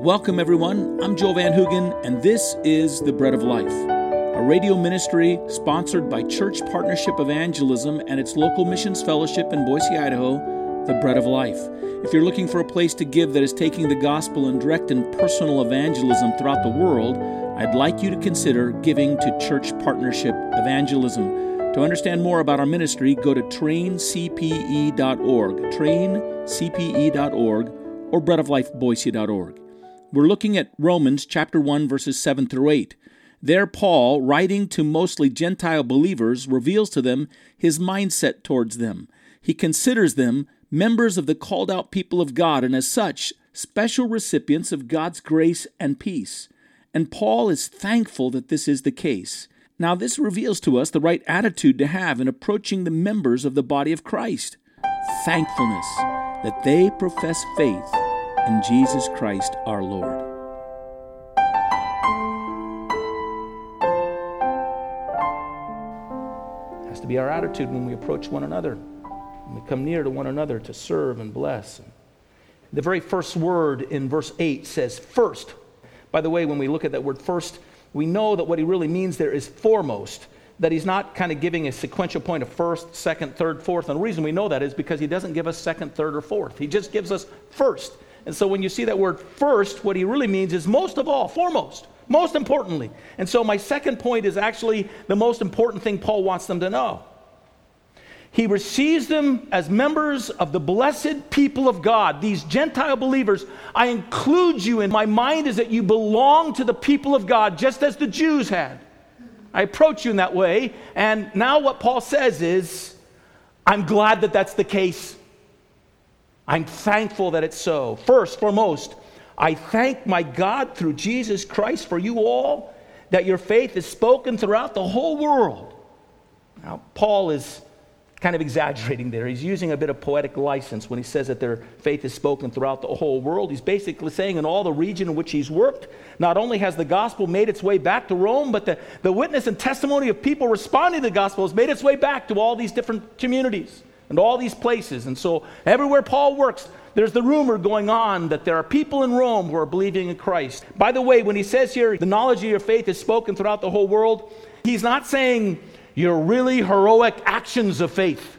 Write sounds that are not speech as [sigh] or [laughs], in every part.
Welcome, everyone. I'm Joel Van Hoogen, and this is The Bread of Life, a radio ministry sponsored by Church Partnership Evangelism and its local missions fellowship in Boise, Idaho, The Bread of Life. If you're looking for a place to give that is taking the gospel and direct and personal evangelism throughout the world, I'd like you to consider giving to Church Partnership Evangelism. To understand more about our ministry, go to traincpe.org, traincpe.org, or breadoflifeboise.org. We're looking at Romans chapter 1 verses 7 through 8. There Paul, writing to mostly Gentile believers, reveals to them his mindset towards them. He considers them members of the called out people of God and as such special recipients of God's grace and peace. And Paul is thankful that this is the case. Now, this reveals to us the right attitude to have in approaching the members of the body of Christ thankfulness that they profess faith in Jesus Christ our Lord. Has to be our attitude when we approach one another, when we come near to one another to serve and bless. The very first word in verse 8 says first. By the way, when we look at that word first, we know that what he really means there is foremost that he's not kind of giving a sequential point of first, second, third, fourth. And the reason we know that is because he doesn't give us second, third, or fourth. He just gives us first. And so when you see that word first, what he really means is most of all, foremost, most importantly. And so my second point is actually the most important thing Paul wants them to know. He receives them as members of the blessed people of God, these Gentile believers. I include you in my mind is that you belong to the people of God, just as the Jews had. I approach you in that way. And now what Paul says is, I'm glad that that's the case. I'm thankful that it's so. First, foremost, I thank my God through Jesus Christ for you all that your faith is spoken throughout the whole world. Now, Paul is kind of exaggerating there. He's using a bit of poetic license when he says that their faith is spoken throughout the whole world. He's basically saying in all the region in which he's worked, not only has the gospel made its way back to Rome, but the, the witness and testimony of people responding to the gospel has made its way back to all these different communities and all these places. And so, everywhere Paul works, there's the rumor going on that there are people in Rome who are believing in Christ. By the way, when he says here, the knowledge of your faith is spoken throughout the whole world, he's not saying your really heroic actions of faith,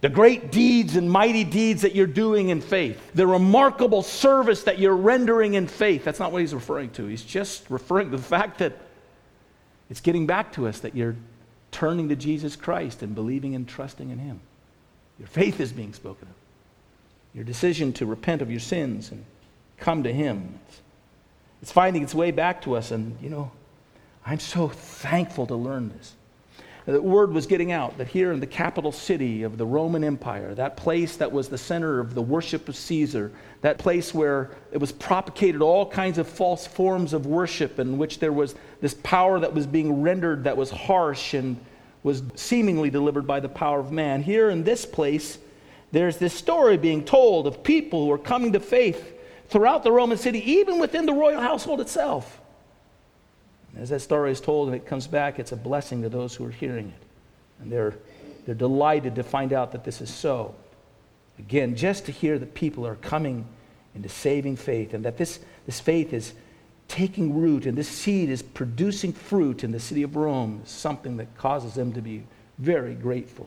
the great deeds and mighty deeds that you're doing in faith, the remarkable service that you're rendering in faith. That's not what he's referring to. He's just referring to the fact that it's getting back to us that you're turning to Jesus Christ and believing and trusting in him. Your faith is being spoken of. Your decision to repent of your sins and come to Him. It's, finding its way back to us. And, you know, I'm so thankful to learn this. The word was getting out that here in the capital city of the Roman Empire, that place that was the center of the worship of Caesar, that place where it was propagated all kinds of false forms of worship, in which there was this power that was being rendered that was harsh and was seemingly delivered by the power of man. Here in this place, there's this story being told of people who are coming to faith throughout the Roman city, even within the royal household itself. As that story is told and it comes back, it's a blessing to those who are hearing it. And they're, they're delighted to find out that this is so. Again, just to hear that people are coming into saving faith and that this, this faith is taking root and this seed is producing fruit in the city of Rome is something that causes them to be very grateful.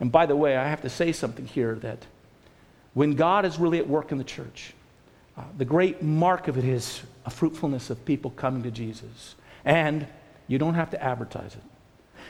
And by the way, I have to say something here that when God is really at work in the church, uh, the great mark of it is a fruitfulness of people coming to Jesus. And you don't have to advertise it.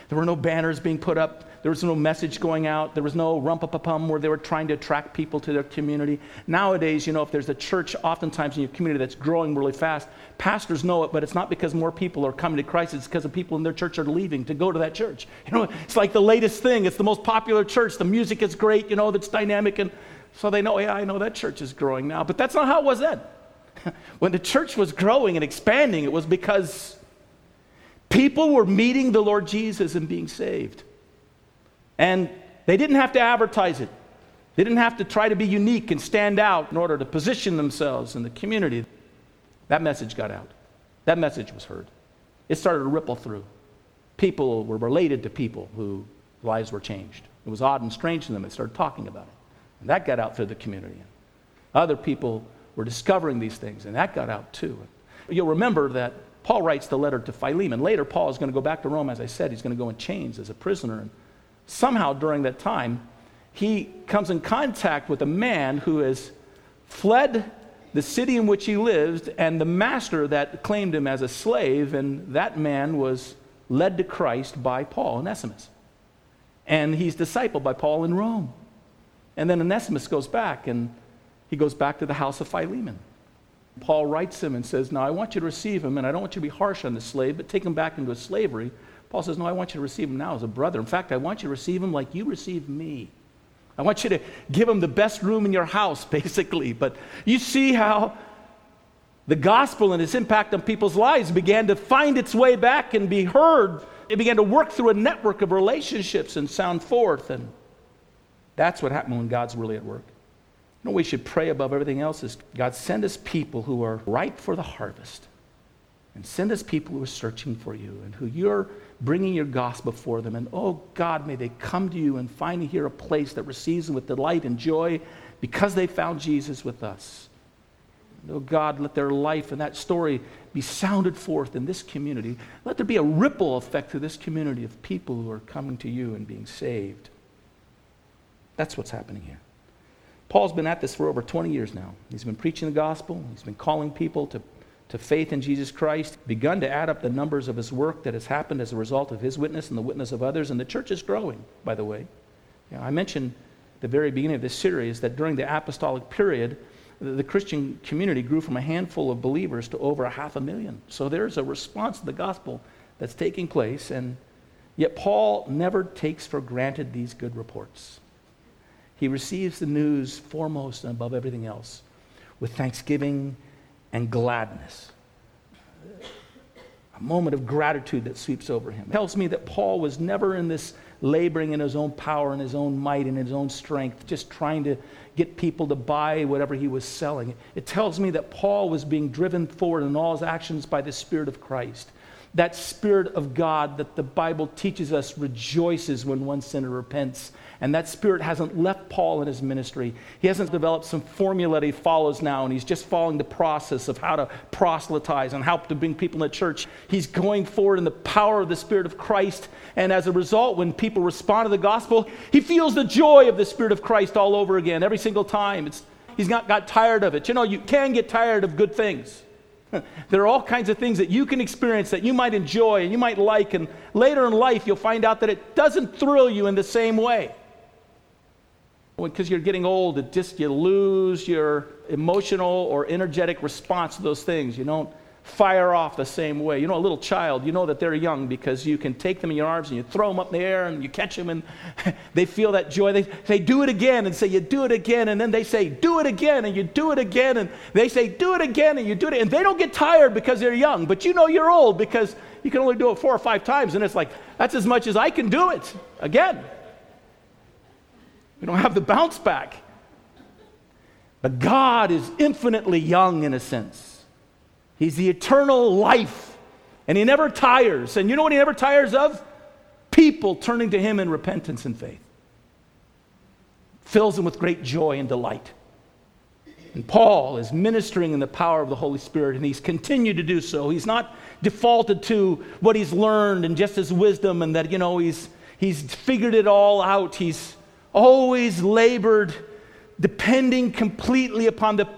There were no banners being put up. There was no message going out. There was no rumpa-pa-pum where they were trying to attract people to their community. Nowadays, you know, if there's a church oftentimes in your community that's growing really fast, pastors know it, but it's not because more people are coming to Christ. It's because the people in their church are leaving to go to that church. [laughs] You know, it's like the latest thing. It's the most popular church. The music is great, you know, that's dynamic. And so they know, yeah, I know that church is growing now. But that's not how it was then. [laughs] when the church was growing and expanding, it was because People were meeting the Lord Jesus and being saved. And they didn't have to advertise it. They didn't have to try to be unique and stand out in order to position themselves in the community. That message got out. That message was heard. It started to ripple through. People were related to people whose lives were changed. It was odd and strange to them. They started talking about it. And that got out through the community. Other people were discovering these things, and that got out too. You'll remember that Paul writes the letter to Philemon. Later, Paul is going to go back to Rome, as I said. He's going to go in chains as a prisoner. And somehow during that time, he comes in contact with a man who has fled the city in which he lived and the master that claimed him as a slave, and that man was led to Christ by Paul, Onesimus. And he's discipled by Paul in Rome. And then Onesimus goes back and he goes back to the house of Philemon. Paul writes him and says, Now I want you to receive him, and I don't want you to be harsh on the slave, but take him back into slavery. Paul says, No, I want you to receive him now as a brother. In fact, I want you to receive him like you received me. I want you to give him the best room in your house, [laughs] basically. But you see how the gospel and its impact on people's lives began to find its way back and be heard. It began to work through a network of relationships and sound forth. And that's what happened when God's really at work. Know, we should pray above everything else is God, send us people who are ripe for the harvest. And send us people who are searching for you and who you're bringing your gospel before them. And oh God, may they come to you and find here a place that receives them with delight and joy because they found Jesus with us. Oh God, let their life and that story be sounded forth in this community. Let there be a ripple effect to this community of people who are coming to you and being saved. That's what's happening here. Paul's been at this for over 20 years now. He's been preaching the gospel, he's been calling people to to faith in Jesus Christ, begun to add up the numbers of his work that has happened as a result of his witness and the witness of others. And the church is growing, by the way. You know, I mentioned the very beginning of this series that during the apostolic period, the, the Christian community grew from a handful of believers to over a half a million. So there's a response to the gospel that's taking place. And yet, Paul never takes for granted these good reports. He receives the news foremost and above everything else with thanksgiving and gladness. A moment of gratitude that sweeps over him. It tells me that Paul was never in this laboring in his own power and his own might and his own strength, just trying to get people to buy whatever he was selling. It tells me that Paul was being driven forward in all his actions by the Spirit of Christ. That Spirit of God that the Bible teaches us rejoices when one sinner repents and that spirit hasn't left Paul in his ministry. He hasn't developed some formula that he follows now, and he's just following the process of how to proselytize and how to bring people into church. He's going forward in the power of the Spirit of Christ. And as a result, when people respond to the gospel, he feels the joy of the Spirit of Christ all over again every single time. It's, he's not got tired of it. You know, you can get tired of good things. [laughs] There are all kinds of things that you can experience that you might enjoy and you might like, and later in life you'll find out that it doesn't thrill you in the same way because you're getting old, it just you lose your emotional or energetic response to those things. You don't fire off the same way. You know, a little child, you know that they're young because you can take them in your arms and you throw them up in the air and you catch them and [laughs] they feel that joy. They say, do it again and say, you do it again. And then they say, do it again and you do it again. And they say, do it again and you do it. And they don't get tired because they're young, but you know you're old because you can only do it four or five times. And it's like, that's as much as I can do it again. We don't have the bounce back. But God is infinitely young in a sense. He's the eternal life, and He never tires. And you know what He never tires of? People turning to Him in repentance and faith. Fills Him with great joy and delight. And Paul is ministering in the power of the Holy Spirit, and he's continued to do so. He's not defaulted to what he's learned and just his wisdom, and that, you know, he's, he's figured it all out. He's always labored, depending completely upon the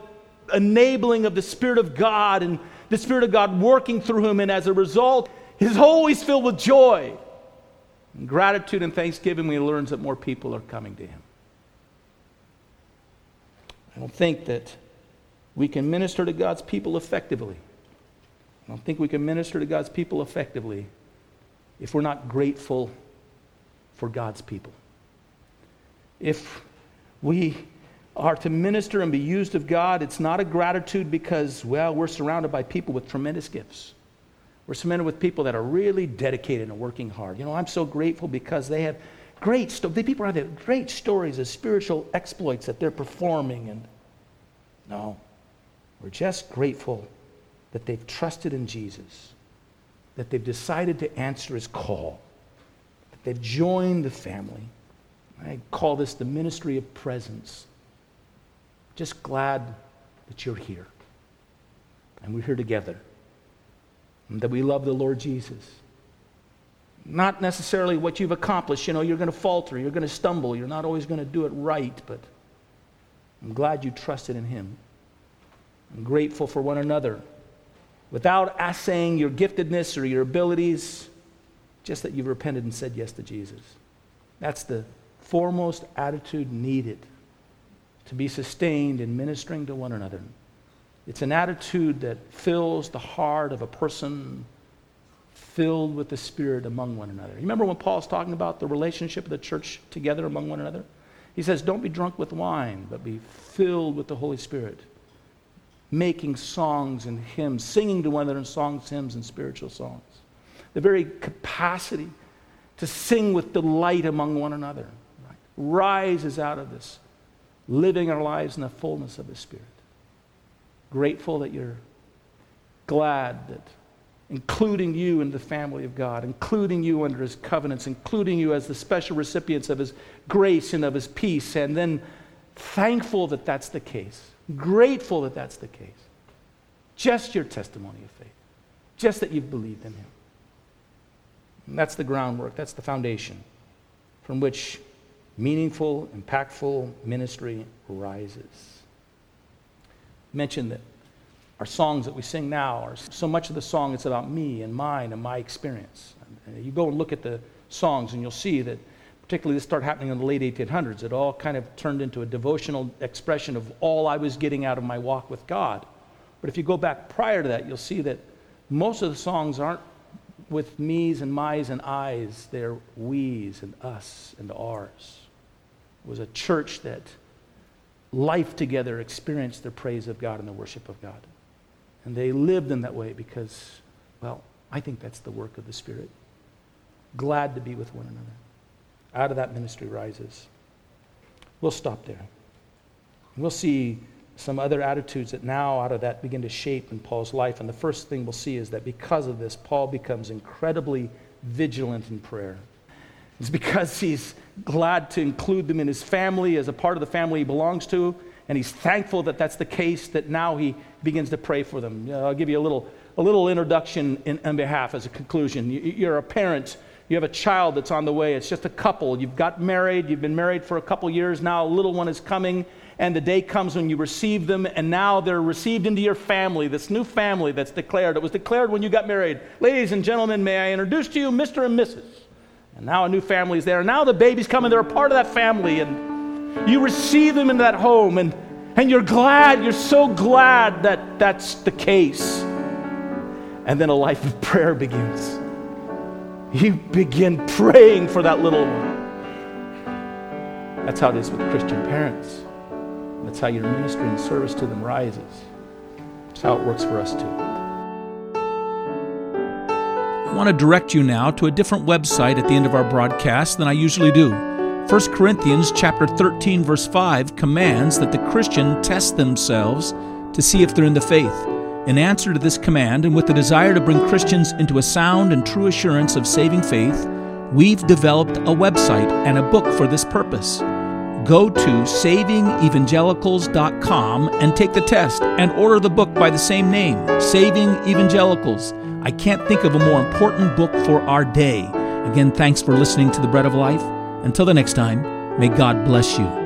enabling of the Spirit of God and the Spirit of God working through him. And as a result, he's always filled with joy. And gratitude and thanksgiving when he learns that more people are coming to him. I don't think that we can minister to God's people effectively. I don't think we can minister to God's people effectively if we're not grateful for God's people if we are to minister and be used of God, it's not a gratitude because, well, we're surrounded by people with tremendous gifts. We're surrounded with people that are really dedicated and working hard. You know, I'm so grateful because they have great, stories. the people have great stories of spiritual exploits that they're performing. And no, we're just grateful that they've trusted in Jesus, that they've decided to answer his call, that they've joined the family I call this the ministry of presence. Just glad that you're here. And we're here together. And that we love the Lord Jesus. Not necessarily what you've accomplished. You know, you're going to falter, you're going to stumble, you're not always going to do it right, but I'm glad you trusted in Him. I'm grateful for one another without assaying your giftedness or your abilities, just that you've repented and said yes to Jesus. That's the foremost attitude needed to be sustained in ministering to one another. It's an attitude that fills the heart of a person filled with the Spirit among one another. You remember when Paul's talking about the relationship of the church together among one another? He says, Don't be drunk with wine, but be filled with the Holy Spirit making songs and hymns, singing to one another in songs, hymns, and spiritual songs. The very capacity to sing with delight among one another right, rises out of this, living our lives in the fullness of the Spirit. Grateful that you're glad that including you in the family of God, including you under his covenants, including you as the special recipients of his grace and of his peace, and then thankful that that's the case Grateful that that's the case. Just your testimony of faith. Just that you've believed in Him. And that's the groundwork, that's the foundation from which meaningful, impactful ministry arises. Mention that our songs that we sing now are so much of the song it's about me and mine and my experience. And you go and look at the songs and you'll see that particularly this started happening in the late 1800s. It all kind of turned into a devotional expression of all I was getting out of my walk with God. But if you go back prior to that, you'll see that most of the songs aren't with me's and my's and I's, they're we's and us and ours. Was a church that life together experienced the praise of God and the worship of God. And they lived in that way because, well, I think that's the work of the Spirit. Glad to be with one another out of that ministry rises. We'll stop there. We'll see some other attitudes that now out of that begin to shape in Paul's life. And the first thing we'll see is that because of this, Paul becomes incredibly vigilant in prayer. It's because he's glad to include them in his family as a part of the family he belongs to. And he's thankful that that's the case, that now he begins to pray for them. I'll give you a little, a little introduction in, on behalf as a conclusion. You're a parent you have a child that's on the way. It's just a couple. You've got married. You've been married for a couple years now. A little one is coming. And the day comes when you receive them, and now they're received into your family, this new family that's declared. It was declared when you got married. Ladies and gentlemen, may I introduce to you Mr. and Mrs. And now a new family is there. And now the baby's coming. They're a part of that family. And you receive them in that home. And, and you're glad. You're so glad that that's the case. And then a life of prayer begins you begin praying for that little one. That's how it is with Christian parents. That's how your ministry and service to them rises. That's how it works for us too. I want to direct you now to a different website at the end of our broadcast than I usually do. 1 Corinthians chapter 13 verse 5 commands that the Christian test themselves to see if they're in the faith. In answer to this command, and with the desire to bring Christians into a sound and true assurance of saving faith, we've developed a website and a book for this purpose. Go to savingevangelicals.com and take the test and order the book by the same name, Saving Evangelicals. I can't think of a more important book for our day. Again, thanks for listening to The Bread of Life. Until the next time, may God bless you.